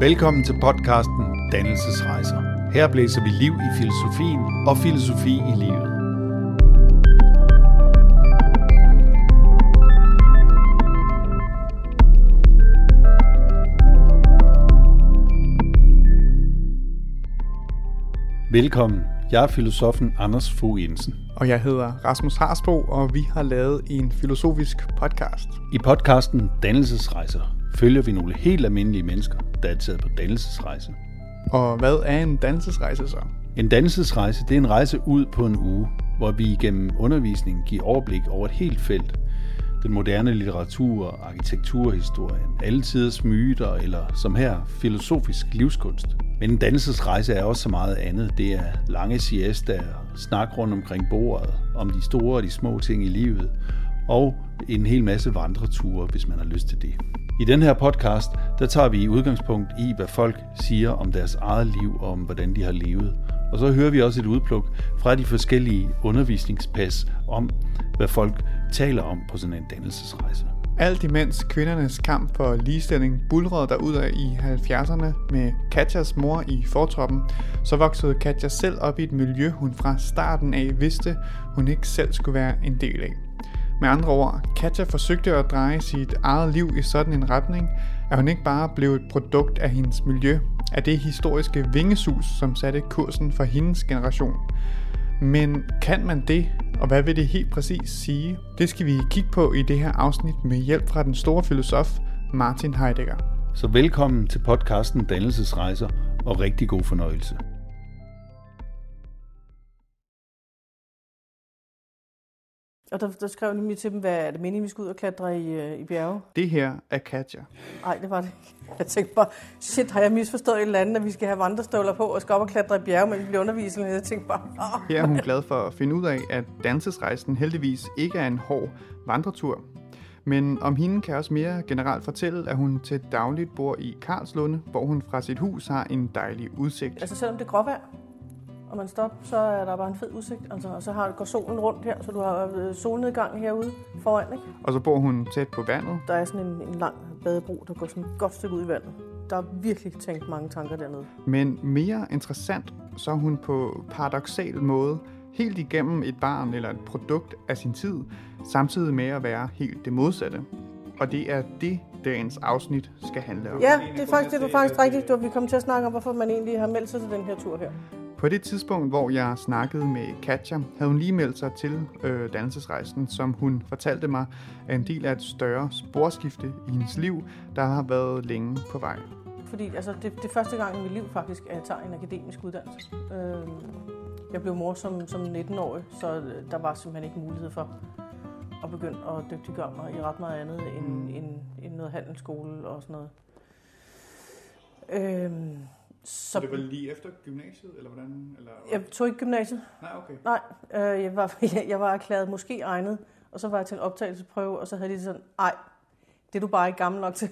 Velkommen til podcasten Dannelsesrejser. Her blæser vi liv i filosofien og filosofi i livet. Velkommen. Jeg er filosofen Anders Fogh Jensen. Og jeg hedder Rasmus Harsbo, og vi har lavet en filosofisk podcast. I podcasten Dannelsesrejser følger vi nogle helt almindelige mennesker, der er taget på dannelsesrejse. Og hvad er en dannelsesrejse så? En dannelsesrejse det er en rejse ud på en uge, hvor vi igennem undervisning giver overblik over et helt felt. Den moderne litteratur, arkitekturhistorien, alle tiders myter eller som her, filosofisk livskunst. Men en dannelsesrejse er også så meget andet. Det er lange siesta, snak rundt omkring bordet, om de store og de små ting i livet, og en hel masse vandreture, hvis man har lyst til det. I den her podcast, der tager vi udgangspunkt i, hvad folk siger om deres eget liv og om, hvordan de har levet. Og så hører vi også et udpluk fra de forskellige undervisningspas om, hvad folk taler om på sådan en dannelsesrejse. Alt imens kvindernes kamp for ligestilling bulrede derudad i 70'erne med Katjas mor i fortroppen, så voksede Katja selv op i et miljø, hun fra starten af vidste, hun ikke selv skulle være en del af. Med andre ord, Katja forsøgte at dreje sit eget liv i sådan en retning, at hun ikke bare blev et produkt af hendes miljø, af det historiske vingesus, som satte kursen for hendes generation. Men kan man det, og hvad vil det helt præcis sige? Det skal vi kigge på i det her afsnit med hjælp fra den store filosof Martin Heidegger. Så velkommen til podcasten Dannelsesrejser og rigtig god fornøjelse. Og der, der skrev nemlig til dem, hvad er det meningen, vi skal ud og klatre i, øh, i bjerge? Det her er Katja. Nej, det var det ikke. Jeg tænkte bare, shit, har jeg misforstået et eller andet, at vi skal have vandrestøvler på og skal op og klatre i bjerge, men vi bliver undervist. Jeg tænkte bare, Åh. Her er hun glad for at finde ud af, at dansesrejsen heldigvis ikke er en hård vandretur. Men om hende kan jeg også mere generelt fortælle, at hun til dagligt bor i Karlslunde, hvor hun fra sit hus har en dejlig udsigt. Altså selvom det er gråvejr, og man stopper, så er der bare en fed udsigt. Altså, og så har, går solen rundt her, så du har øh, solnedgang herude foran, ikke? Og så bor hun tæt på vandet. Der er sådan en, en lang badebro, der går sådan et godt stykke ud i vandet. Der er virkelig tænkt mange tanker dernede. Men mere interessant, så er hun på paradoxal måde helt igennem et barn eller et produkt af sin tid, samtidig med at være helt det modsatte. Og det er det, dagens afsnit skal handle om. Ja, det er faktisk, det er faktisk rigtigt. Du, vi kommer til at snakke om, hvorfor man egentlig har meldt sig til den her tur her. På det tidspunkt, hvor jeg snakkede med Katja, havde hun lige meldt sig til øh, dannelsesrejsen, som hun fortalte mig er en del af et større sporskifte i hendes liv, der har været længe på vej. Fordi altså, det, det er første gang i mit liv faktisk, at jeg tager en akademisk uddannelse. Øh, jeg blev mor som, som 19-årig, så øh, der var simpelthen ikke mulighed for at begynde at dygtiggøre mig i ret meget andet end, mm. end, end noget handelsskole og sådan noget. Øh, så det var lige efter gymnasiet, eller hvordan? Eller, jeg tog ikke gymnasiet. Nej, okay. Nej, øh, jeg, var, jeg, jeg var erklæret måske egnet, og så var jeg til en optagelsesprøve, og så havde de sådan, nej, det er du bare ikke gammel nok til.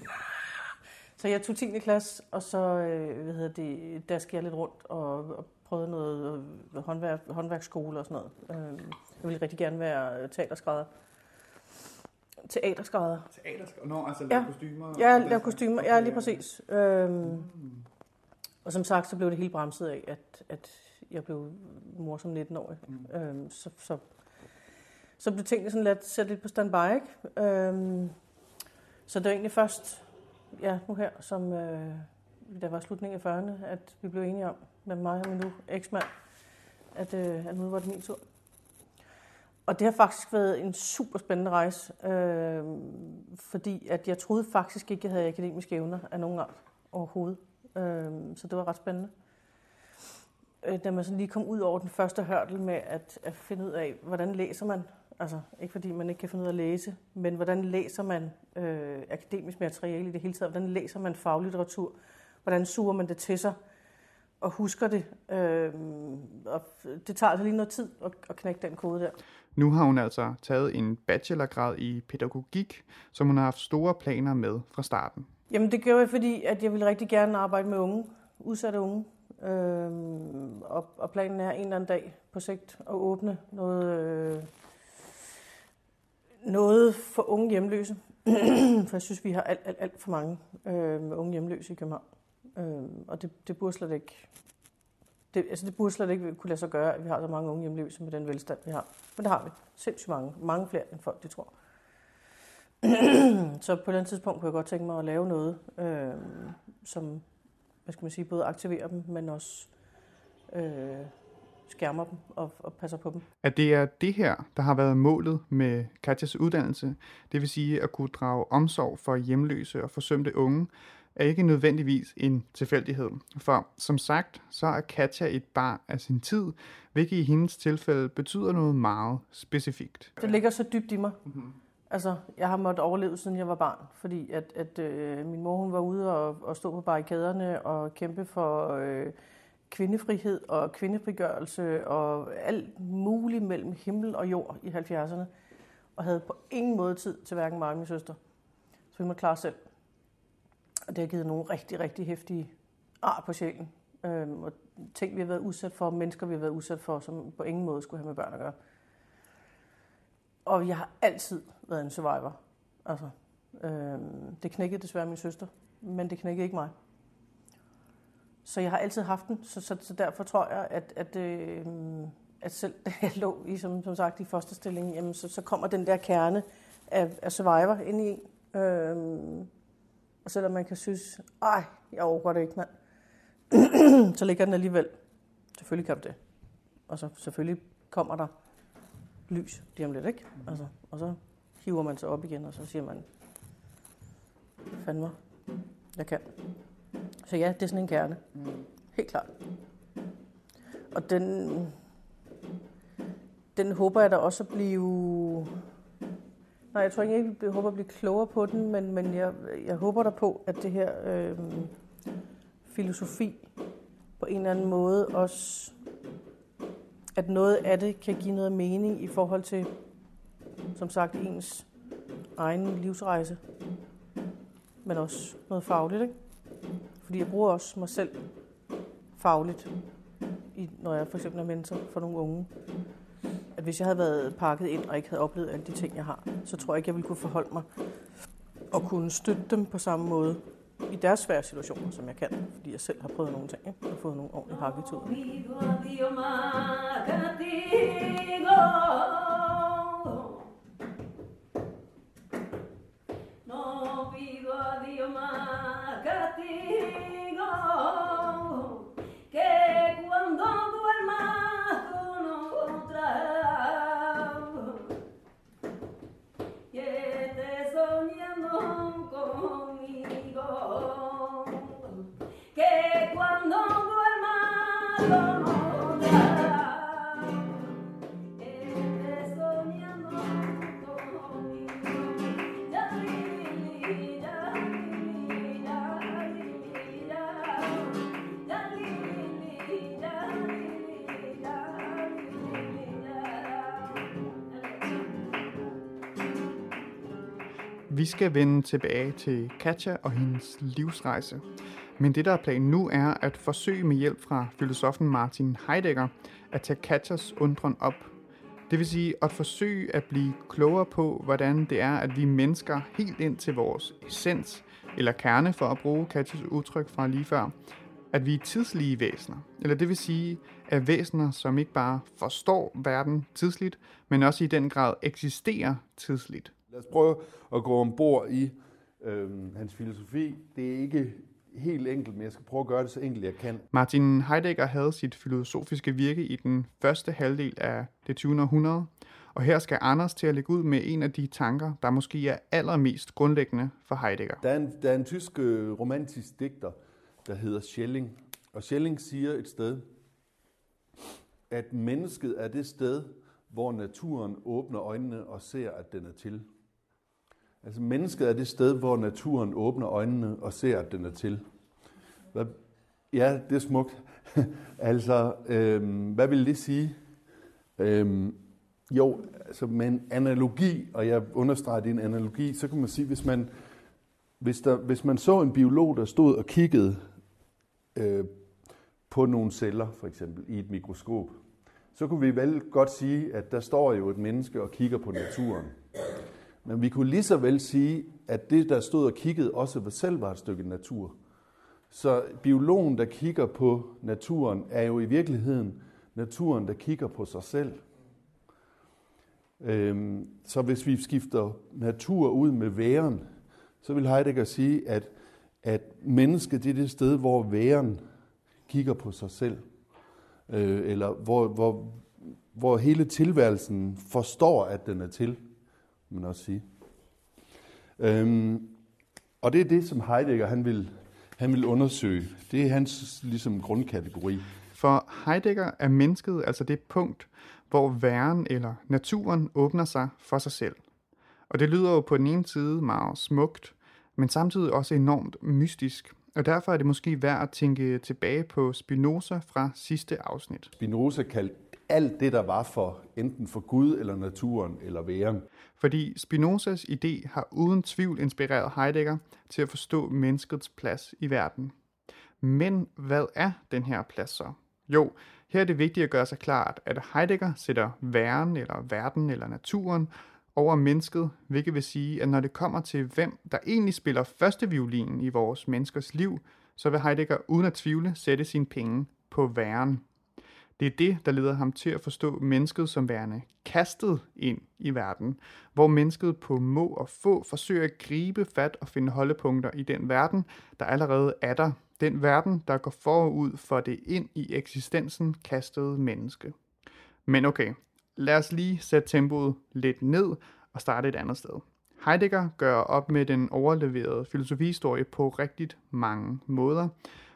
så jeg tog 10. klasse, og så øh, hvad hedder det, der jeg lidt rundt og, og prøvede noget øh, håndværk, håndværksskole og sådan noget. Øh, jeg ville rigtig gerne være teaterskrædder. Teaterskrædder. Teaterskrædder? Nå, altså lave ja. kostymer? Ja, lave kostymer, ja, lige præcis. Øh, mm. Og som sagt, så blev det helt bremset af, at, at jeg blev mor som 19-årig. Mm. Øhm, så, så, så blev tingene sådan lidt, sat lidt på standby, ikke? Øhm, så det var egentlig først, ja, nu her, som øh, der var slutningen af 40'erne, at vi blev enige om, med mig og min nu eksmand, at, øh, at nu var det min tur. Og det har faktisk været en super spændende rejse, øh, fordi at jeg troede faktisk ikke, at jeg havde akademiske evner af nogen art overhovedet. Øh, så det var ret spændende. Øh, da man sådan lige kom ud over den første hørtel med at, at finde ud af, hvordan læser man, altså ikke fordi man ikke kan finde ud af at læse, men hvordan læser man øh, akademisk materiale i det hele taget, hvordan læser man faglitteratur, hvordan suger man det til sig, og husker det. Øh, og det tager altså lige noget tid at, at knække den kode der. Nu har hun altså taget en bachelorgrad i pædagogik, som hun har haft store planer med fra starten. Jamen det gjorde jeg, fordi at jeg ville rigtig gerne arbejde med unge, udsatte unge. Øhm, og, og planen er en eller anden dag på sigt at åbne noget, øh, noget for unge hjemløse. for jeg synes, vi har alt, alt, alt for mange øh, unge hjemløse i København. Øhm, og det, det burde slet ikke det, altså det burde slet ikke kunne lade sig gøre, at vi har så mange unge hjemløse med den velstand, vi har. Men det har vi. Sindssygt mange. Mange flere, end folk de tror. så på et tidspunkt kunne jeg godt tænke mig at lave noget, øh, som hvad skal man sige, både aktiverer dem, men også øh, skærmer dem og, og passer på dem. At det er det her, der har været målet med Katjas uddannelse, det vil sige at kunne drage omsorg for hjemløse og forsømte unge, er ikke nødvendigvis en tilfældighed. For som sagt, så er Katja et barn af sin tid, hvilket i hendes tilfælde betyder noget meget specifikt. Det ligger så dybt i mig. Mm-hmm. Altså, jeg har måttet overleve, siden jeg var barn, fordi at, at øh, min mor hun var ude og, og stå på barrikaderne og kæmpe for øh, kvindefrihed og kvindefrigørelse og alt muligt mellem himmel og jord i 70'erne, og havde på ingen måde tid til hverken mig og min søster. Så vi måtte klare selv. Og det har givet nogle rigtig, rigtig hæftige ar på sjælen. Øhm, og ting, vi har været udsat for, mennesker, vi har været udsat for, som på ingen måde skulle have med børn at gøre. Og jeg har altid været en survivor. Altså, øh, det knækkede desværre min søster, men det knækkede ikke mig. Så jeg har altid haft den, så, så, så derfor tror jeg, at, at, øh, at selv da jeg lå i, som, som sagt, i første stilling, jamen, så, så kommer den der kerne af, af survivor ind i en. Øh, og selvom man kan synes, ej, jeg overgår det ikke, mand, så ligger den alligevel. Selvfølgelig kan du det. Og så selvfølgelig kommer der lys lige om lidt, ikke? Altså, og så hiver man sig op igen, og så siger man, fandme, jeg kan. Så ja, det er sådan en kerne. Helt klart. Og den, den håber jeg da også at blive... Nej, jeg tror ikke, jeg håber at blive klogere på den, men, men jeg, jeg håber der på, at det her øh, filosofi på en eller anden måde også, at noget af det kan give noget mening i forhold til, som sagt, ens egen livsrejse, men også noget fagligt, ikke? Fordi jeg bruger også mig selv fagligt, i, når jeg for eksempel er mentor for nogle unge. At hvis jeg havde været pakket ind og ikke havde oplevet alle de ting, jeg har, så tror jeg ikke, jeg ville kunne forholde mig og kunne støtte dem på samme måde i deres svære situationer, som jeg kan, fordi jeg selv har prøvet nogle ting ikke? og fået nogle ordentlige hakketud. No pido a Dios más castigo, que cuando skal vende tilbage til Katja og hendes livsrejse. Men det, der er planen nu, er at forsøge med hjælp fra filosofen Martin Heidegger at tage Katjas undren op. Det vil sige at forsøge at blive klogere på, hvordan det er, at vi mennesker helt ind til vores essens, eller kerne for at bruge Katjas udtryk fra lige før, at vi er tidslige væsener. Eller det vil sige, at væsener, som ikke bare forstår verden tidsligt, men også i den grad eksisterer tidsligt. Lad os prøve at gå ombord i øh, hans filosofi. Det er ikke helt enkelt, men jeg skal prøve at gøre det så enkelt jeg kan. Martin Heidegger havde sit filosofiske virke i den første halvdel af det 20. århundrede, og her skal Anders til at lægge ud med en af de tanker, der måske er allermest grundlæggende for Heidegger. Der er en, der er en tysk øh, romantisk digter, der hedder Schelling. Og Schelling siger et sted, at mennesket er det sted, hvor naturen åbner øjnene og ser, at den er til. Altså mennesket er det sted, hvor naturen åbner øjnene og ser, at den er til. Hvad? Ja, det er smukt. altså, øhm, hvad vil det sige? Øhm, jo, altså med en analogi, og jeg understreger det en analogi, så kan man sige, hvis man, hvis, der, hvis man så en biolog, der stod og kiggede øh, på nogle celler, for eksempel, i et mikroskop, så kunne vi vel godt sige, at der står jo et menneske og kigger på naturen. Men vi kunne lige så vel sige, at det, der stod og kiggede, også selv var et stykke natur. Så biologen, der kigger på naturen, er jo i virkeligheden naturen, der kigger på sig selv. Øhm, så hvis vi skifter natur ud med væren, så vil Heidegger sige, at, at mennesket det er det sted, hvor væren kigger på sig selv. Øh, eller hvor, hvor, hvor hele tilværelsen forstår, at den er til, man også sige. Øhm, og det er det, som Heidegger han vil, han vil undersøge. Det er hans ligesom, grundkategori. For Heidegger er mennesket altså det punkt, hvor væren eller naturen åbner sig for sig selv. Og det lyder jo på den ene side meget smukt, men samtidig også enormt mystisk. Og derfor er det måske værd at tænke tilbage på Spinoza fra sidste afsnit. Spinoza kaldte alt det, der var for enten for Gud eller naturen eller væren. Fordi Spinozas idé har uden tvivl inspireret Heidegger til at forstå menneskets plads i verden. Men hvad er den her plads så? Jo, her er det vigtigt at gøre sig klart, at Heidegger sætter væren eller verden eller naturen over mennesket, hvilket vil sige, at når det kommer til, hvem der egentlig spiller første violin i vores menneskers liv, så vil Heidegger uden at tvivle sætte sine penge på væren. Det er det, der leder ham til at forstå mennesket som værende kastet ind i verden, hvor mennesket på må og få forsøger at gribe fat og finde holdepunkter i den verden, der allerede er der. Den verden, der går forud for det ind i eksistensen kastede menneske. Men okay, lad os lige sætte tempoet lidt ned og starte et andet sted. Heidegger gør op med den overleverede filosofihistorie på rigtig mange måder,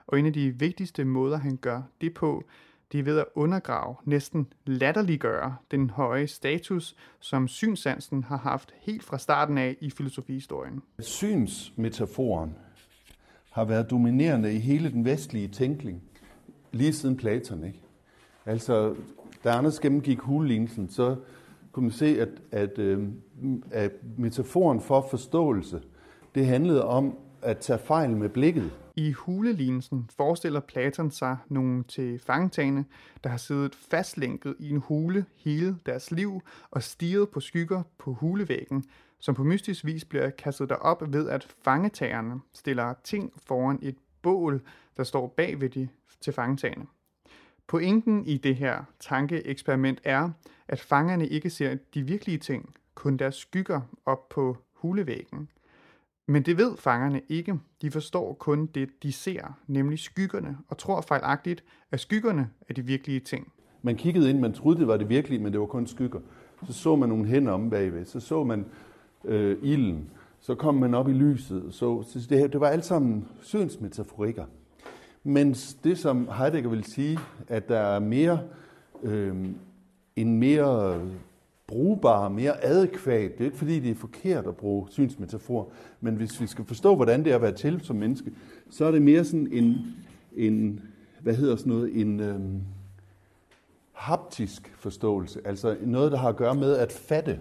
og en af de vigtigste måder, han gør det på, det er ved at undergrave, næsten latterliggøre den høje status, som synsansen har haft helt fra starten af i filosofihistorien. Synsmetaforen har været dominerende i hele den vestlige tænkning, lige siden Platon. Ikke? Altså, da Anders gennemgik hulelignelsen, så kunne man se, at, at, øh, at metaforen for forståelse, det handlede om at tage fejl med blikket. I hulelignelsen forestiller Platon sig nogle til fangetagende, der har siddet fastlænket i en hule hele deres liv og stiget på skygger på hulevæggen, som på mystisk vis bliver kastet derop ved, at fangetagerne stiller ting foran et bål, der står bag ved de til fangetagende. Pointen i det her tankeeksperiment er, at fangerne ikke ser de virkelige ting, kun deres skygger op på hulevæggen. Men det ved fangerne ikke. De forstår kun det, de ser, nemlig skyggerne, og tror fejlagtigt, at skyggerne er de virkelige ting. Man kiggede ind, man troede, det var det virkelige, men det var kun skygger. Så så man nogle hænder om bagved, så så man øh, ilden, så kom man op i lyset. Så, så det, det var alt sammen synsmetaforikker. Men det, som Heidegger vil sige, at der er mere, øh, en mere brugbare, mere adekvat. Det er ikke fordi, det er forkert at bruge synsmetafor, men hvis vi skal forstå, hvordan det er at være til som menneske, så er det mere sådan en, en hvad hedder sådan noget, en øhm, haptisk forståelse. Altså noget, der har at gøre med at fatte,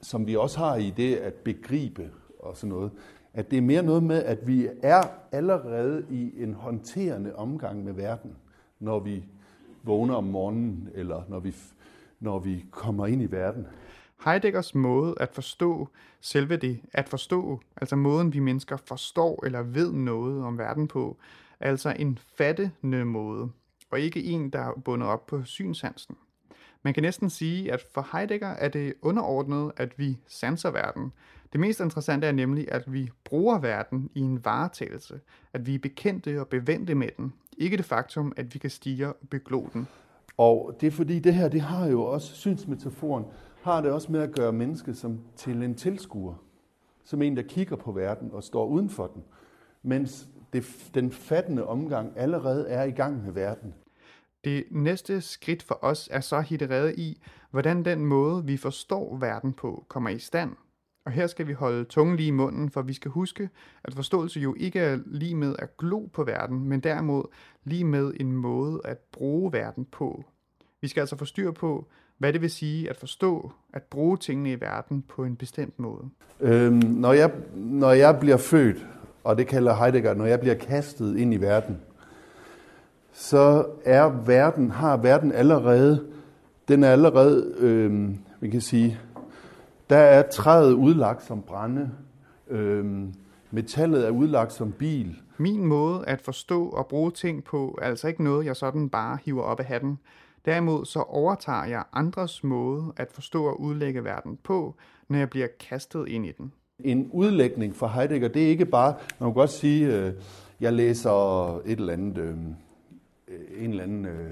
som vi også har i det at begribe og sådan noget at det er mere noget med, at vi er allerede i en håndterende omgang med verden, når vi vågner om morgenen, eller når vi, når vi kommer ind i verden. Heideggers måde at forstå selve det, at forstå, altså måden vi mennesker forstår eller ved noget om verden på, er altså en fattende måde, og ikke en, der er bundet op på synsansen. Man kan næsten sige, at for Heidegger er det underordnet, at vi sanser verden, det mest interessante er nemlig, at vi bruger verden i en varetagelse, at vi er bekendte og bevendte med den, ikke det faktum, at vi kan stige og beglo den. Og det er fordi, det her, det har jo også, synsmetaforen, har det også med at gøre mennesket som til en tilskuer, som en, der kigger på verden og står uden for den, mens det, den fattende omgang allerede er i gang med verden. Det næste skridt for os er så hitterede i, hvordan den måde, vi forstår verden på, kommer i stand – og her skal vi holde tungen lige i munden, for vi skal huske, at forståelse jo ikke er lige med at glo på verden, men derimod lige med en måde at bruge verden på. Vi skal altså få styr på, hvad det vil sige at forstå, at bruge tingene i verden på en bestemt måde. Øhm, når, jeg, når jeg bliver født, og det kalder Heidegger, når jeg bliver kastet ind i verden, så er verden, har verden allerede, den er allerede, øhm, vi kan sige, der er træet udlagt som brænde. Øhm, Metallet er udlagt som bil. Min måde at forstå og bruge ting på er altså ikke noget, jeg sådan bare hiver op af hatten. Derimod så overtager jeg andres måde at forstå og udlægge verden på, når jeg bliver kastet ind i den. En udlægning for Heidegger, det er ikke bare, man kan godt sige, øh, jeg læser et eller andet, øh, en eller anden, øh,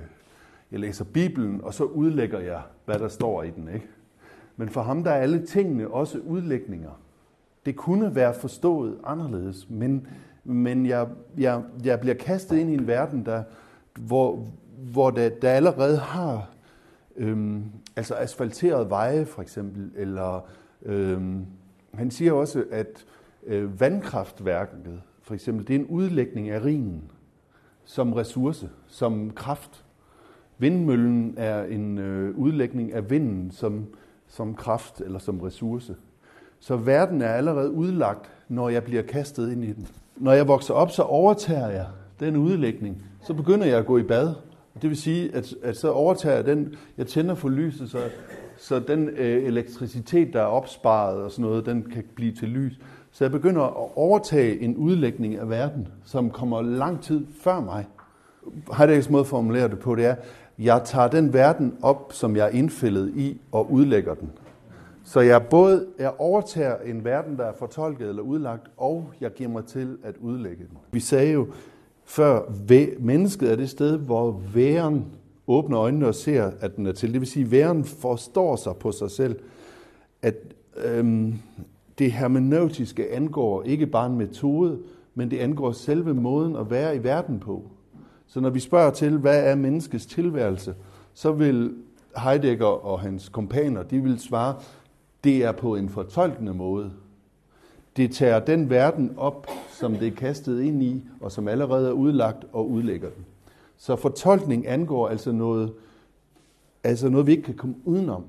jeg læser Bibelen, og så udlægger jeg, hvad der står i den. Ikke? Men for ham der er alle tingene også udlægninger. Det kunne være forstået anderledes, men, men jeg, jeg, jeg bliver kastet ind i en verden, der, hvor, hvor der, der allerede har øhm, altså asfalteret veje for eksempel, eller øhm, han siger også, at øh, vandkraftværket for eksempel, det er en udlægning af rinen som ressource, som kraft. Vindmøllen er en øh, udlægning af vinden som, som kraft eller som ressource. Så verden er allerede udlagt, når jeg bliver kastet ind i den. Når jeg vokser op, så overtager jeg den udlægning. Så begynder jeg at gå i bad. Det vil sige, at, at så overtager jeg den, jeg tænder for lyset, så, så den øh, elektricitet, der er opsparet og sådan noget, den kan blive til lys. Så jeg begynder at overtage en udlægning af verden, som kommer lang tid før mig. Heideggers måde at formulere det på, det er, jeg tager den verden op, som jeg er indfældet i, og udlægger den. Så jeg både jeg overtager en verden, der er fortolket eller udlagt, og jeg giver mig til at udlægge den. Vi sagde jo før, mennesket er det sted, hvor væren åbner øjnene og ser, at den er til. Det vil sige, at væren forstår sig på sig selv. At øhm, det hermeneutiske angår ikke bare en metode, men det angår selve måden at være i verden på. Så når vi spørger til, hvad er menneskets tilværelse, så vil Heidegger og hans kompaner, de vil svare, det er på en fortolkende måde. Det tager den verden op, som det er kastet ind i, og som allerede er udlagt og udlægger den. Så fortolkning angår altså noget, altså noget vi ikke kan komme udenom.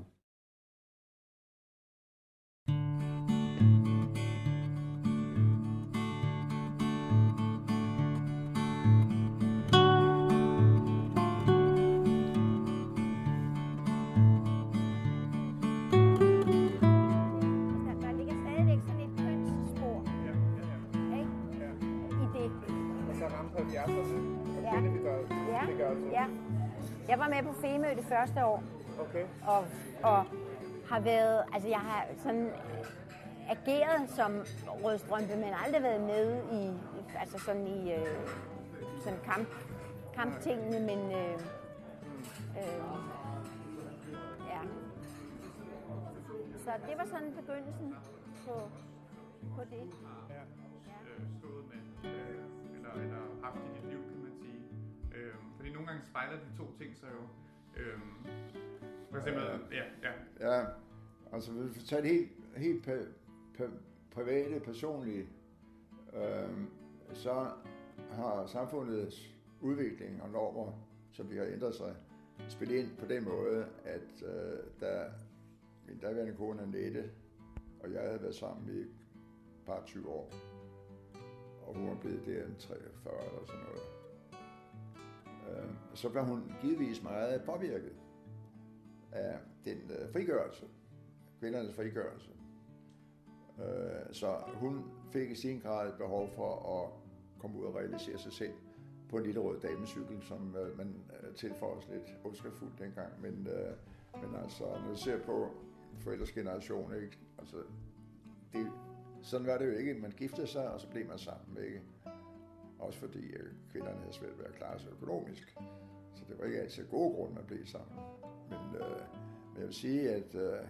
Det første år. Okay. Og, og har været, altså jeg har sådan ageret som rødstrømpe, men aldrig været med i, altså sådan i øh, sådan kamp, kamptingene, men øh, øh, ja. Så det var sådan begyndelsen på, på det. Ja, øh, stået med, øh, eller, eller haft i dit liv, nogle gange spejler de to ting sig jo. Øhm, for eksempel, ja, ja. Ja, altså hvis vi tager det helt, helt private, personlige, øhm, så har samfundets udvikling og normer, som vi har ændret sig, spillet ind på den måde, at øh, der min daværende kone Annette og jeg havde været sammen i et par 20 år. Og hun var blevet der en 43 eller sådan noget Øh, så var hun givetvis meget påvirket af den øh, frigørelse, kvindernes frigørelse. Øh, så hun fik i sin grad et behov for at komme ud og realisere sig selv på en lille rød damecykel, som øh, man øh, tilføjes lidt ondskabsfuldt dengang. Men, øh, men altså, når du ser på forældres generation, ikke? Altså, det, sådan var det jo ikke. Man giftede sig, og så blev man sammen, ikke? Også fordi kvinderne havde svært ved at klare sig økonomisk. Så det var ikke altid gode grunde, at blive sammen. Men, øh, men jeg vil sige, at, øh,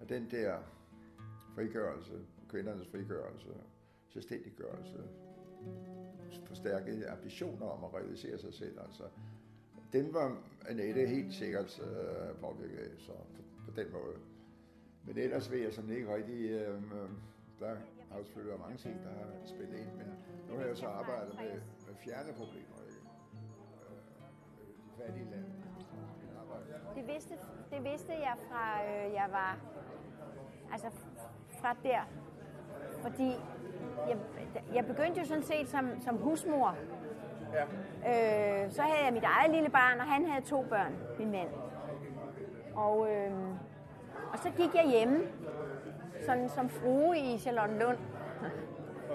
at den der frigørelse, kvindernes frigørelse, selvstændiggørelse, forstærkede ambitioner om at realisere sig selv, altså, den var Annette helt sikkert øh, påvirket af, så på, på den måde. Men ellers ved jeg sådan ikke rigtig, øh, øh der har jo selvfølgelig været mange ting, der har spillet ind, men nu har jeg så arbejdet med, med fjerne problemer, ikke? Øh, de fattige lande. Det vidste, det vidste jeg fra, øh, jeg var, altså fra der, fordi jeg, jeg begyndte jo sådan set som, som husmor. Ja. Øh, så havde jeg mit eget lille barn, og han havde to børn, min mand. Og, øh, og så gik jeg hjemme sådan som frue i Charlotte Lund.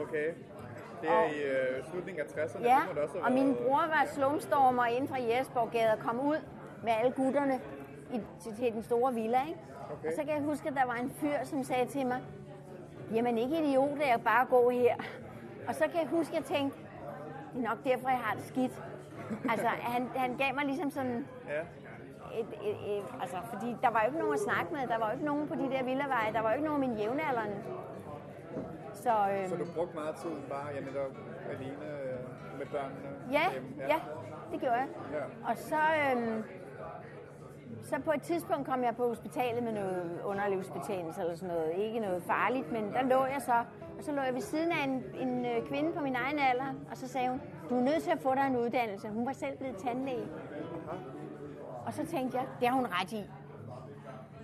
Okay. Det er i øh, slutningen af 60'erne. Ja, det også og min været- bror var slumstormer inden fra Jesborggade og kom ud med alle gutterne i, til, til den store villa, ikke? Okay. Og så kan jeg huske, at der var en fyr, som sagde til mig, jamen ikke idiot, jeg bare gå her. Og så kan jeg huske, at jeg tænkte, det er nok derfor, jeg har det skidt. Altså, han, han gav mig ligesom sådan Ja. Et, et, et, altså, fordi der var jo ikke nogen at snakke med, der var jo ikke nogen på de der villaveje, der var jo ikke nogen af mine jævnaldrende. Så, øhm, Så du brugte meget tid bare ja, netop alene øh, med børnene? Ja, hjemme? ja, det gjorde jeg. Ja. Og så, øhm, så på et tidspunkt kom jeg på hospitalet med noget underlivsbetændelse eller sådan noget. Ikke noget farligt, men der lå jeg så. Og så lå jeg ved siden af en, en øh, kvinde på min egen alder, og så sagde hun, du er nødt til at få dig en uddannelse. Hun var selv blevet tandlæge. Og så tænkte jeg, det har hun ret i.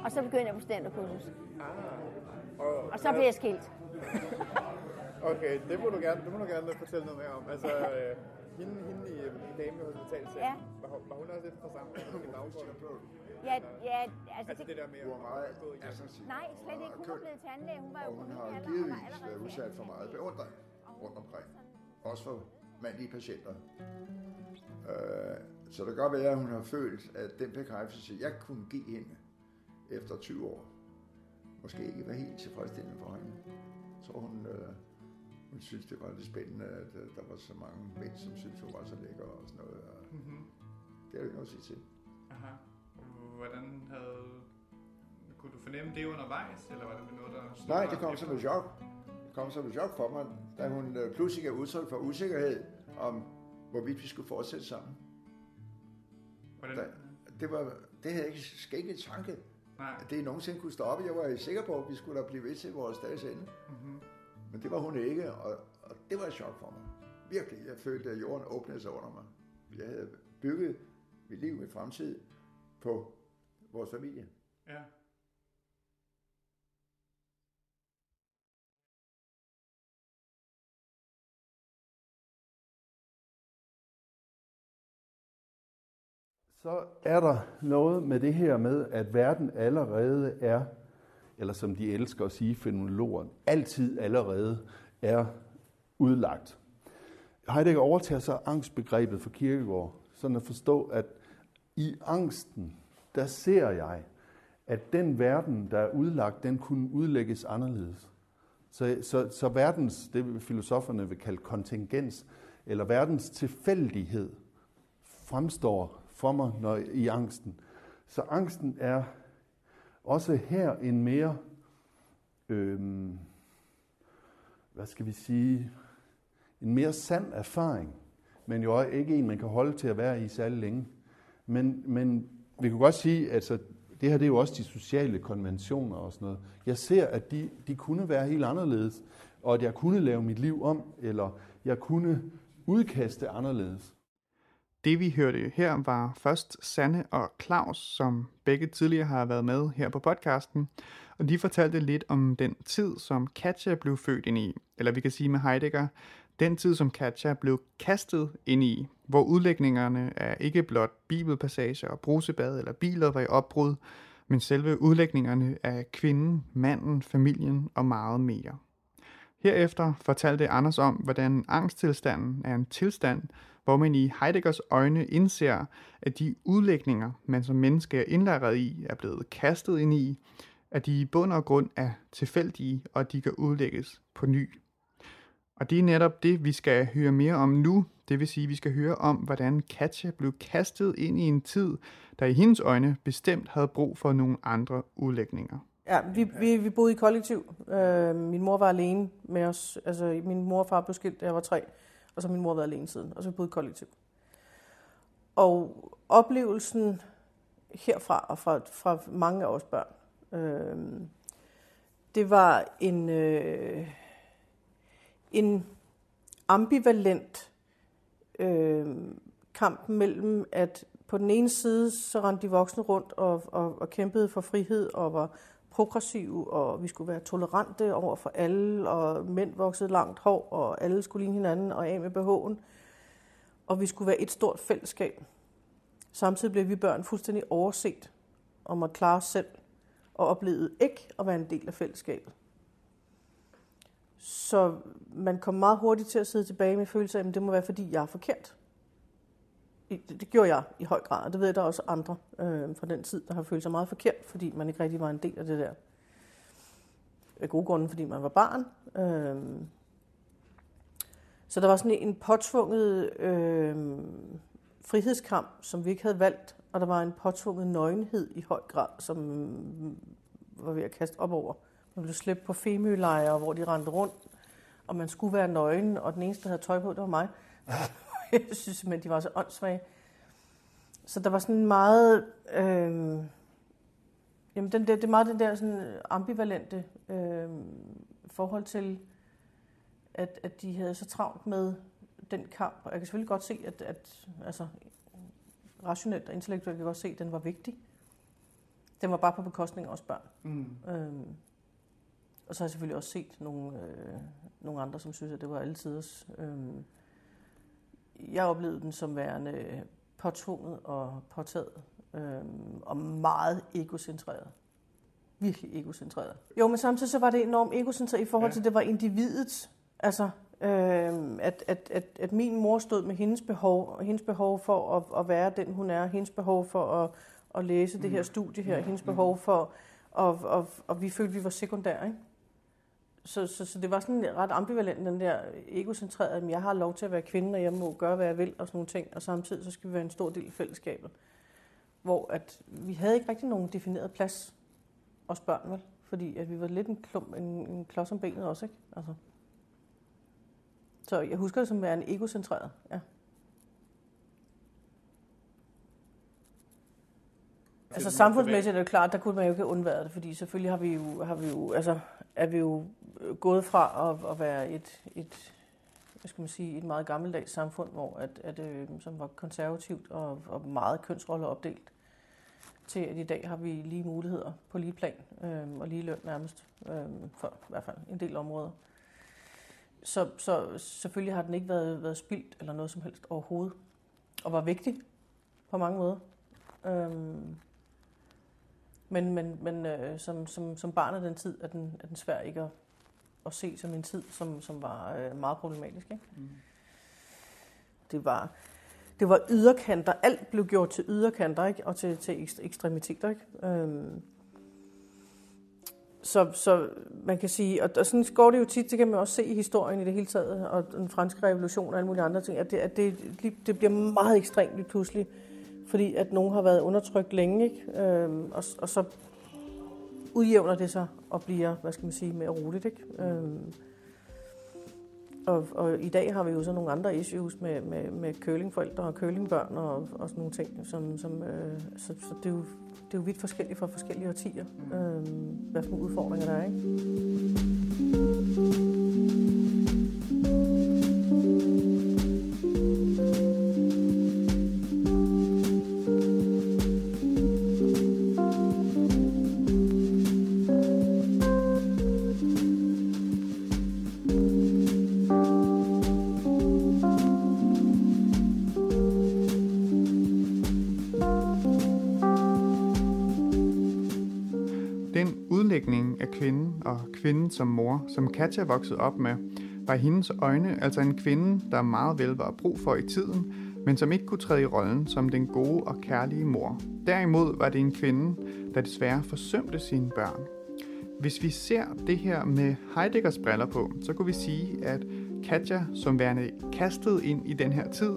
Og så begyndte jeg på studenterkursus. Ah. Og, Og så blev jeg skilt. Okay, det må du gerne, det må du gerne fortælle noget mere om. Altså, øh, hende, hende i, i dame med hospitalsengen, Ja. var, hun- var hun også lidt fra samme baggrund? Ja, ja, altså Altså det der med Hun var at meget, i altså, Nej, slet ikke. Hun var blevet tandlæge. Hun var jo hun har alder. Hun var givetvis været udsat for meget beundring rundt omkring. Også for mandlige patienter. Øh, så det kan godt være, at hun har følt, at den bekræftelse, jeg kunne give hende efter 20 år, måske ikke var helt tilfredsstillende for hende. Så hun, øh, hun synes, det var lidt spændende, at øh, der var så mange mænd, som synes, hun var så lækker og sådan noget. Og Mm-hmm. det er jo ikke noget at sige til. Aha. Hvordan havde... Kunne du fornemme det undervejs, eller var det noget, der... Nej, det kom som et chok. Det kom som et chok for mig, da hun øh, pludselig gav udtryk for usikkerhed om, hvorvidt vi skulle fortsætte sammen. Hvordan? Da, det, var, det havde jeg ikke skænket tanke, Nej. at det nogensinde kunne stoppe. Jeg var sikker på, at vi skulle da blive ved til vores dages ende. Mm-hmm. Men det var hun ikke, og, og det var et chok for mig. Virkelig, jeg følte, at jorden åbnede sig under mig. Jeg havde bygget mit liv, min fremtid på vores familie. Ja. Så er der noget med det her med, at verden allerede er, eller som de elsker at sige fenomenologer, altid allerede er udlagt. Heidegger overtager så angstbegrebet for Kierkegaard, sådan at forstå, at i angsten, der ser jeg, at den verden, der er udlagt, den kunne udlægges anderledes. Så, så, så verdens, det filosoferne vil kalde kontingens, eller verdens tilfældighed, fremstår for mig når, i angsten. Så angsten er også her en mere, øhm, hvad skal vi sige, en mere sand erfaring, men jo ikke en, man kan holde til at være i særlig længe. Men, men vi kan godt sige, at altså, det her det er jo også de sociale konventioner og sådan noget. Jeg ser, at de, de kunne være helt anderledes, og at jeg kunne lave mit liv om, eller jeg kunne udkaste anderledes. Det vi hørte her var først Sanne og Claus, som begge tidligere har været med her på podcasten, og de fortalte lidt om den tid, som Katja blev født ind i, eller vi kan sige med Heidegger, den tid, som Katja blev kastet ind i, hvor udlægningerne af ikke blot bibelpassager og brusebad eller biler var i opbrud, men selve udlægningerne af kvinden, manden, familien og meget mere. Herefter fortalte Anders om, hvordan angsttilstanden er en tilstand, hvor man i Heideggers øjne indser, at de udlægninger, man som menneske er indlejret i, er blevet kastet ind i, at de i bund og grund er tilfældige, og at de kan udlægges på ny. Og det er netop det, vi skal høre mere om nu. Det vil sige, at vi skal høre om, hvordan Katja blev kastet ind i en tid, der i hendes øjne bestemt havde brug for nogle andre udlægninger. Ja, vi, vi, vi boede i kollektiv. Øh, min mor var alene med os. Altså, min mor og far blev skilt, da jeg var tre. Og så har min mor været alene siden. Og så har vi boet i kollektiv. Og oplevelsen herfra og fra, fra mange af os børn, øh, det var en, øh, en ambivalent øh, kamp mellem, at på den ene side, så rendte de voksne rundt og, og, og kæmpede for frihed og var progressive, og vi skulle være tolerante over for alle, og mænd voksede langt hår, og alle skulle ligne hinanden og af med behoven. Og vi skulle være et stort fællesskab. Samtidig blev vi børn fuldstændig overset om at klare os selv, og oplevede ikke at være en del af fællesskabet. så man kom meget hurtigt til at sidde tilbage med følelsen af, at det må være, fordi jeg er forkert. Det, det gjorde jeg i høj grad, og det ved jeg, der er også andre øh, fra den tid, der har følt sig meget forkert, fordi man ikke rigtig var en del af det der. Af gode grunde, fordi man var barn. Øh, så der var sådan en påtvunget øh, frihedskamp, som vi ikke havde valgt, og der var en påtvunget nøgenhed i høj grad, som mm, var ved at kaste op over. Man blev slæbt på femølejre, hvor de rendte rundt, og man skulle være nøgen, og den eneste, der havde tøj på, det var mig. jeg synes simpelthen, de var så åndssvage. Så der var sådan meget... Øh, jamen, den der, det er meget den der sådan ambivalente øh, forhold til, at, at de havde så travlt med den kamp. Og jeg kan selvfølgelig godt se, at, at altså, rationelt og intellektuelt kan jeg godt se, at den var vigtig. Den var bare på bekostning af os børn. Mm. Øhm, og så har jeg selvfølgelig også set nogle, øh, nogle andre, som synes, at det var alle tiders. Øhm, jeg oplevede den som værende påtvunget og påtaget, øhm, og meget egocentreret. Virkelig egocentreret. Jo, men samtidig så var det enormt egocentreret i forhold ja. til, at det var individets. Altså, øh, at, at, at, at min mor stod med hendes behov, hendes behov for at, at være den, hun er, hendes behov for at, at læse mm. det her mm. studie her, hendes behov for, og, og, og vi følte, vi var sekundære, ikke? Så, så, så det var sådan ret ambivalent, den der egocentrerede, at jeg har lov til at være kvinde, og jeg må gøre, hvad jeg vil, og sådan nogle ting, og samtidig så skal vi være en stor del af fællesskabet. Hvor at vi havde ikke rigtig nogen defineret plads, os børn, vel? Fordi at vi var lidt en, klump, en, en klods om benet også, ikke? Altså. Så jeg husker det som en egocentreret, ja. Altså samfundsmæssigt er det klart, der kunne man jo ikke undvære det, fordi selvfølgelig har vi jo, har vi jo, altså, er vi jo gået fra at, at være et, et, hvad skal man sige, et meget gammeldags samfund, hvor at, at, øh, som var konservativt og, og meget kønsrolleopdelt, til at i dag har vi lige muligheder på lige plan øh, og lige løn nærmest, øh, for i hvert fald en del områder. Så, så selvfølgelig har den ikke været, været spildt eller noget som helst overhovedet, og var vigtig på mange måder. Øh, men men, men øh, som, som, som barn af den tid er den, er den svær ikke at, at se som en tid, som, som var øh, meget problematisk. Ikke? Mm. Det var det var yderkanter. Alt blev gjort til yderkanter ikke? og til, til ekstremiteter. Ikke? Øhm, så, så man kan sige, og, og sådan går det jo tit, det kan man også se i historien i det hele taget, og den franske revolution og alle mulige andre ting, at det, at det, det bliver meget ekstremt lige pludselig, fordi at nogen har været undertrykt længe, ikke? Øhm, og, og så udjævner det sig og bliver, hvad skal man sige, mere roligt. Ikke? Øhm, og, og i dag har vi jo så nogle andre issues med, med, med curlingforældre og curlingbørn og, og sådan nogle ting, som, som øh, så, så det er jo det er jo vidt forskelligt fra forskellige årtier, øh, hvad for nogle udfordringer der er. Ikke? Kvinden som mor, som Katja voksede op med, var i hendes øjne altså en kvinde, der meget vel var brug for i tiden, men som ikke kunne træde i rollen som den gode og kærlige mor. Derimod var det en kvinde, der desværre forsømte sine børn. Hvis vi ser det her med Heideggers briller på, så kunne vi sige, at Katja som værende kastet ind i den her tid,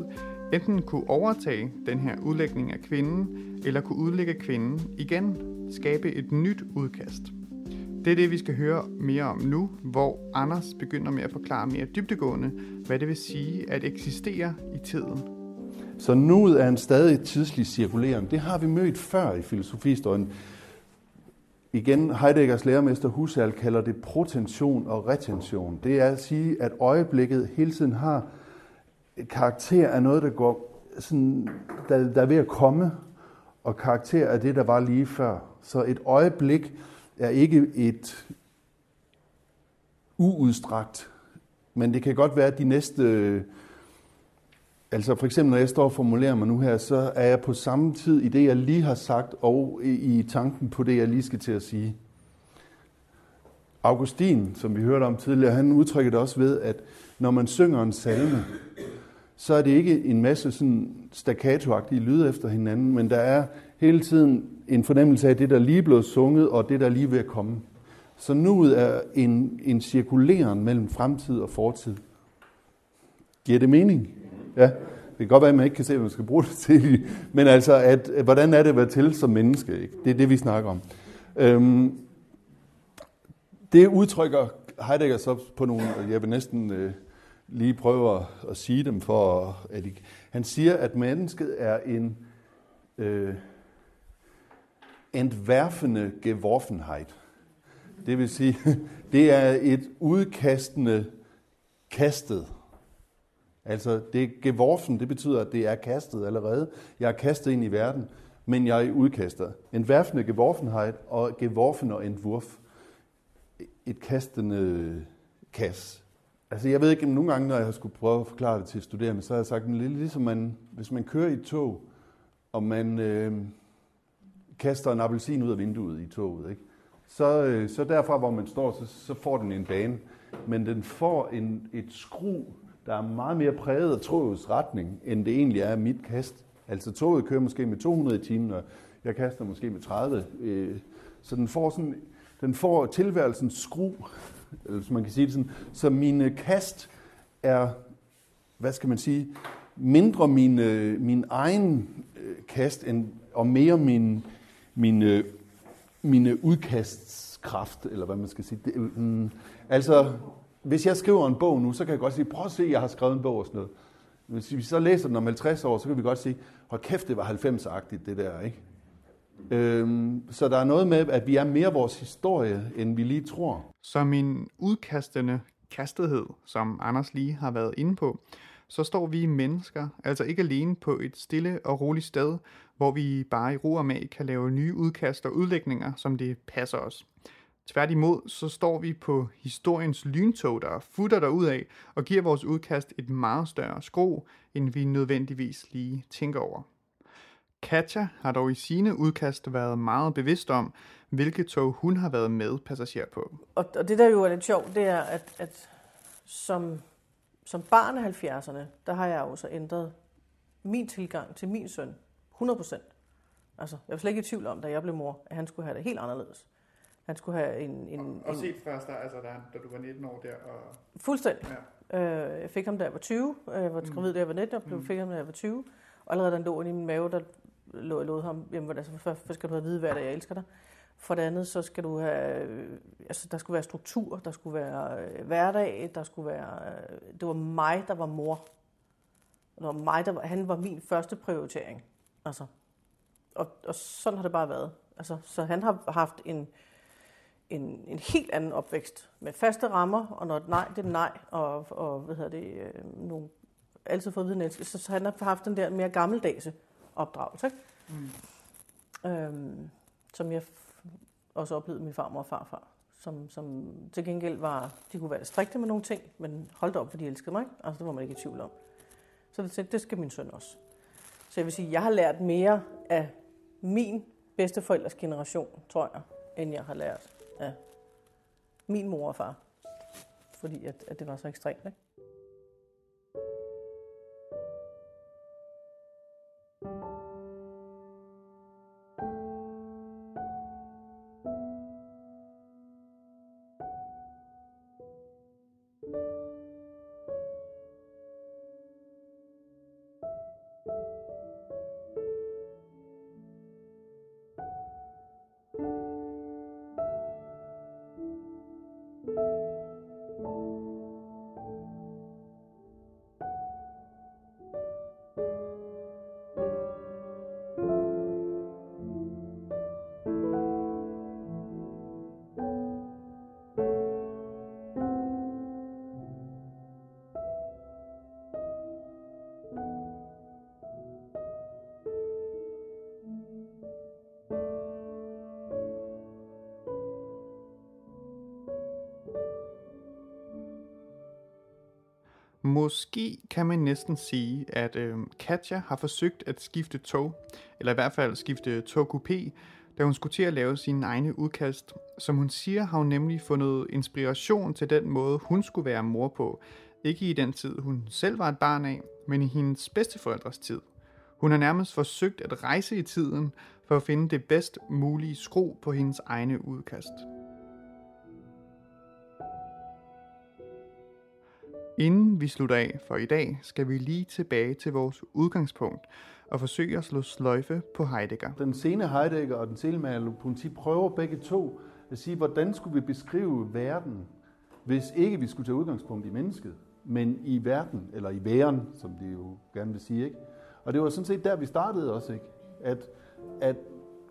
enten kunne overtage den her udlægning af kvinden, eller kunne udlægge kvinden igen, skabe et nyt udkast. Det er det, vi skal høre mere om nu, hvor Anders begynder med at forklare mere dybdegående, hvad det vil sige at eksistere i tiden. Så nuet er en stadig tidslig cirkulering. Det har vi mødt før i filosofihistorien. Igen, Heideggers lærermester Husserl kalder det protension og retention. Det er at sige, at øjeblikket hele tiden har karakter af noget, der går sådan, der, der er ved at komme, og karakter af det, der var lige før. Så et øjeblik er ikke et uudstrakt, men det kan godt være, at de næste... Altså for eksempel, når jeg står og formulerer mig nu her, så er jeg på samme tid i det, jeg lige har sagt, og i, tanken på det, jeg lige skal til at sige. Augustin, som vi hørte om tidligere, han udtrykker det også ved, at når man synger en salme, så er det ikke en masse sådan staccato-agtige lyde efter hinanden, men der er hele tiden en fornemmelse af det, der lige er blevet sunget, og det, der lige er ved at komme. Så nuet er en, en cirkuleren mellem fremtid og fortid. Giver det mening? Ja. Det kan godt være, at man ikke kan se, hvad man skal bruge det til. Men altså, at, hvordan er det at være til som menneske? Ikke? Det er det, vi snakker om. Øhm, det udtrykker Heidegger så på nogle, jeg vil næsten øh, lige prøve at, at sige dem for, at I, han siger, at mennesket er en øh, entwerfende Geworfenheit. Det vil sige, det er et udkastende kastet. Altså, det geworfen, det betyder, at det er kastet allerede. Jeg er kastet ind i verden, men jeg er udkaster. En værfende geworfenheit og geworfen og entwurf. Et kastende kas. Altså, jeg ved ikke, nogle gange, når jeg har skulle prøve at forklare det til studerende, så har jeg sagt, lidt ligesom man, hvis man kører i et tog, og man øh, kaster en appelsin ud af vinduet i toget, ikke? Så, øh, så derfra, hvor man står, så, så får den en bane. Men den får en, et skru, der er meget mere præget af togets retning, end det egentlig er mit kast. Altså toget kører måske med 200 i timen, og jeg kaster måske med 30. Øh, så den får, sådan, den får tilværelsens skru, eller man kan sige det sådan, så mine kast er, hvad skal man sige, mindre min, min egen øh, kast, end, og mere min, mine, øh, mine øh, udkastskraft, eller hvad man skal sige. Det, øh, mm, altså, hvis jeg skriver en bog nu, så kan jeg godt sige, prøv at se, jeg har skrevet en bog og sådan noget. Hvis vi så læser den om 50 år, så kan vi godt sige, hold kæft, det var 90-agtigt, det der, ikke? Øhm, så der er noget med, at vi er mere vores historie, end vi lige tror. Så min udkastende kastethed, som Anders lige har været inde på, så står vi mennesker altså ikke alene på et stille og roligt sted, hvor vi bare i ro og mag kan lave nye udkast og udlægninger, som det passer os. Tværtimod så står vi på historiens lyntog, der futter derud af og giver vores udkast et meget større skro, end vi nødvendigvis lige tænker over. Katja har dog i sine udkast været meget bevidst om, hvilke tog hun har været med passager på. Og, og det der jo er lidt sjovt, det er, at, at som, som barn af 70'erne, der har jeg også ændret min tilgang til min søn 100 procent. Altså, jeg var slet ikke i tvivl om, da jeg blev mor, at han skulle have det helt anderledes. Han skulle have en... en og, og set først, der, altså, da, da du var 19 år der? Og... Fuldstændig. Ja. Øh, jeg fik ham, da jeg var 20. Jeg var mm. gravid, da jeg var 19, og blev, mm. fik ham, da jeg var 20. Og allerede da han lå i min mave, der lå jeg ham, jamen, altså, for først skal du have vide, hvad jeg elsker dig. For det andet, så skal du have, altså der skulle være struktur, der skulle være øh, hverdag, der skulle være, øh, det var mig, der var mor. Det var mig, der var, han var min første prioritering. Altså, og, og sådan har det bare været. Altså, så han har haft en, en, en helt anden opvækst med faste rammer, og når nej, det er nej, og, og hvad hedder det, øh, nogle, altid fået viden elske, så, så han har haft den der mere gammeldags opdragelse, ikke? Mm. Øhm, som jeg også oplevede min farmor og farfar, som, som til gengæld var, de kunne være strikte med nogle ting, men holdt op, for de elskede mig, ikke? altså det var man ikke i tvivl om. Så det, det skal min søn også. Så jeg vil sige, jeg har lært mere af min bedsteforældres generation, tror jeg, end jeg har lært af min mor og far. Fordi at, at det var så ekstremt. Ikke? Måske kan man næsten sige, at øh, Katja har forsøgt at skifte tog, eller i hvert fald skifte togkupé, da hun skulle til at lave sine egne udkast. Som hun siger, har hun nemlig fundet inspiration til den måde, hun skulle være mor på. Ikke i den tid, hun selv var et barn af, men i hendes bedsteforældres tid. Hun har nærmest forsøgt at rejse i tiden for at finde det bedst mulige skru på hendes egne udkast. Inden vi slutter af for i dag, skal vi lige tilbage til vores udgangspunkt og forsøge at slå sløjfe på Heidegger. Den sene Heidegger og den sene politi prøver begge to at sige, hvordan skulle vi beskrive verden, hvis ikke vi skulle tage udgangspunkt i mennesket, men i verden, eller i væren, som de jo gerne vil sige. Ikke? Og det var sådan set der, vi startede også, ikke? At, at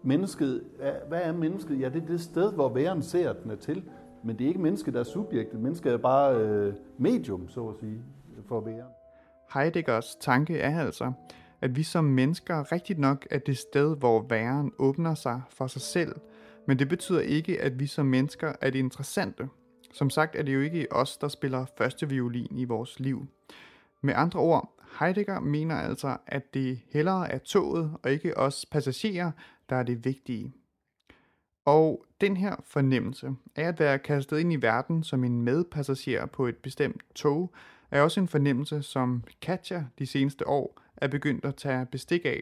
mennesket, hvad er mennesket? Ja, det er det sted, hvor væren ser, at den er til. Men det er ikke mennesket, der er subjektet. Mennesket er bare øh, medium, så at sige, for væren. Heideggers tanke er altså, at vi som mennesker rigtigt nok er det sted, hvor væren åbner sig for sig selv, men det betyder ikke, at vi som mennesker er det interessante. Som sagt er det jo ikke os, der spiller første violin i vores liv. Med andre ord, Heidegger mener altså, at det hellere er toget og ikke os passagerer, der er det vigtige. Og den her fornemmelse af at være kastet ind i verden som en medpassager på et bestemt tog, er også en fornemmelse, som Katja de seneste år er begyndt at tage bestik af.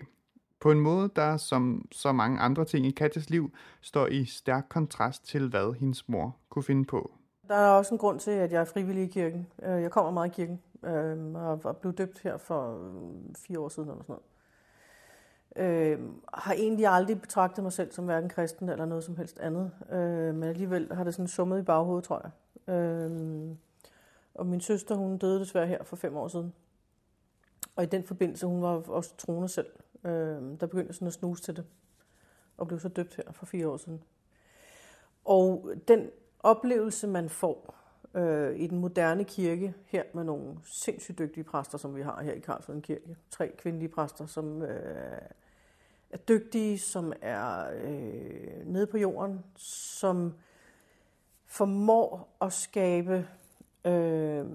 På en måde, der som så mange andre ting i Katjas liv, står i stærk kontrast til, hvad hendes mor kunne finde på. Der er også en grund til, at jeg er frivillig i kirken. Øh, jeg kommer meget i kirken, øh, og blev døbt her for øh, fire år siden eller sådan noget. Øh, har egentlig aldrig betragtet mig selv som hverken kristen eller noget som helst andet. Øh, men alligevel har det sådan summet i baghovedet, tror jeg. Øh, og min søster, hun døde desværre her for fem år siden. Og i den forbindelse, hun var også troende selv, øh, der begyndte jeg sådan at snuse til det. Og blev så døbt her for fire år siden. Og den oplevelse, man får øh, i den moderne kirke, her med nogle sindssygt dygtige præster, som vi har her i Karlsruhe Kirke. Tre kvindelige præster, som øh, er dygtige, som er øh, nede på jorden, som formår at skabe, øh,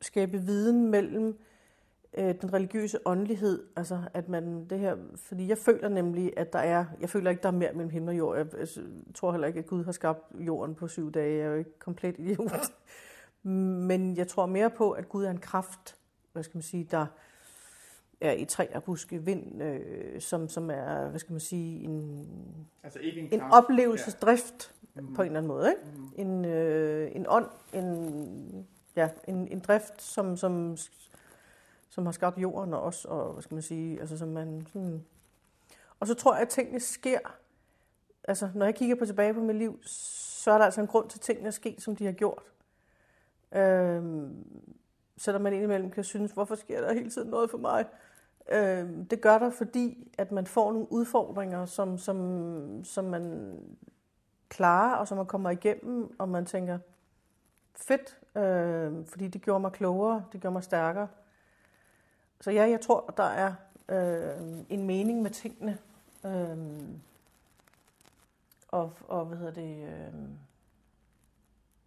skabe viden mellem øh, den religiøse åndelighed, altså at man det her, fordi jeg føler nemlig, at der er, jeg føler ikke, der er mere mellem himmel og jord. Jeg, jeg tror heller ikke, at Gud har skabt jorden på syv dage. Jeg er jo ikke komplet idiot. Men jeg tror mere på, at Gud er en kraft, hvad skal man sige, der er i træ og buske vind, øh, som, som er, hvad skal man sige, en, altså ikke en, en oplevelsesdrift ja. mm-hmm. på en eller anden måde. Ikke? Mm-hmm. En, øh, en ånd, en, ja, en, en drift, som, som som har skabt jorden og os, og hvad skal man sige, altså som man sådan... Og så tror jeg, at tingene sker, altså når jeg kigger på tilbage på mit liv, så er der altså en grund til, at tingene er sket, som de har gjort. Øhm, selvom man indimellem kan synes, hvorfor sker der hele tiden noget for mig? Øh, det gør der, fordi at man får nogle udfordringer, som, som, som man klarer, og som man kommer igennem, og man tænker, fedt, øh, fordi det gjorde mig klogere, det gjorde mig stærkere. Så ja, jeg tror, der er øh, en mening med tingene. Øh, og, og hvad hedder det... Øh,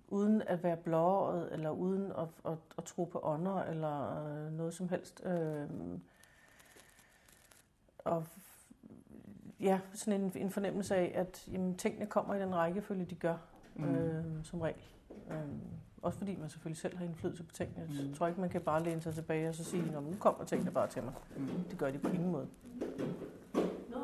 uden at være blåret, eller uden at, at, at tro på ånder, eller øh, noget som helst. Øh, og ja, sådan en, en fornemmelse af, at jamen, tingene kommer i den rækkefølge, de gør, mm. øh, som regel. Øh, også fordi man selvfølgelig selv har indflydelse på tingene. Mm. Jeg tror ikke, man kan bare læne sig tilbage og så sige, at nu kommer tingene bare til mig. Mm. Det gør de på ingen måde. No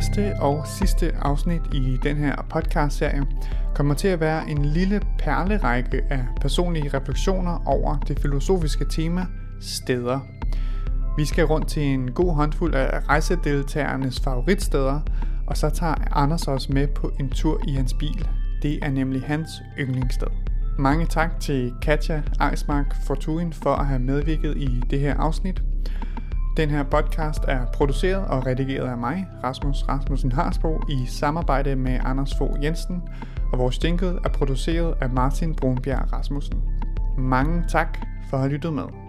næste og sidste afsnit i den her podcast-serie kommer til at være en lille perlerække af personlige refleksioner over det filosofiske tema steder. Vi skal rundt til en god håndfuld af rejsedeltagernes favoritsteder, og så tager Anders os med på en tur i hans bil. Det er nemlig hans yndlingssted. Mange tak til Katja Eismark Fortuin for at have medvirket i det her afsnit. Den her podcast er produceret og redigeret af mig, Rasmus Rasmussen Harsbo, i samarbejde med Anders Fogh Jensen, og vores jingle er produceret af Martin Brunbjerg Rasmussen. Mange tak for at have lyttet med.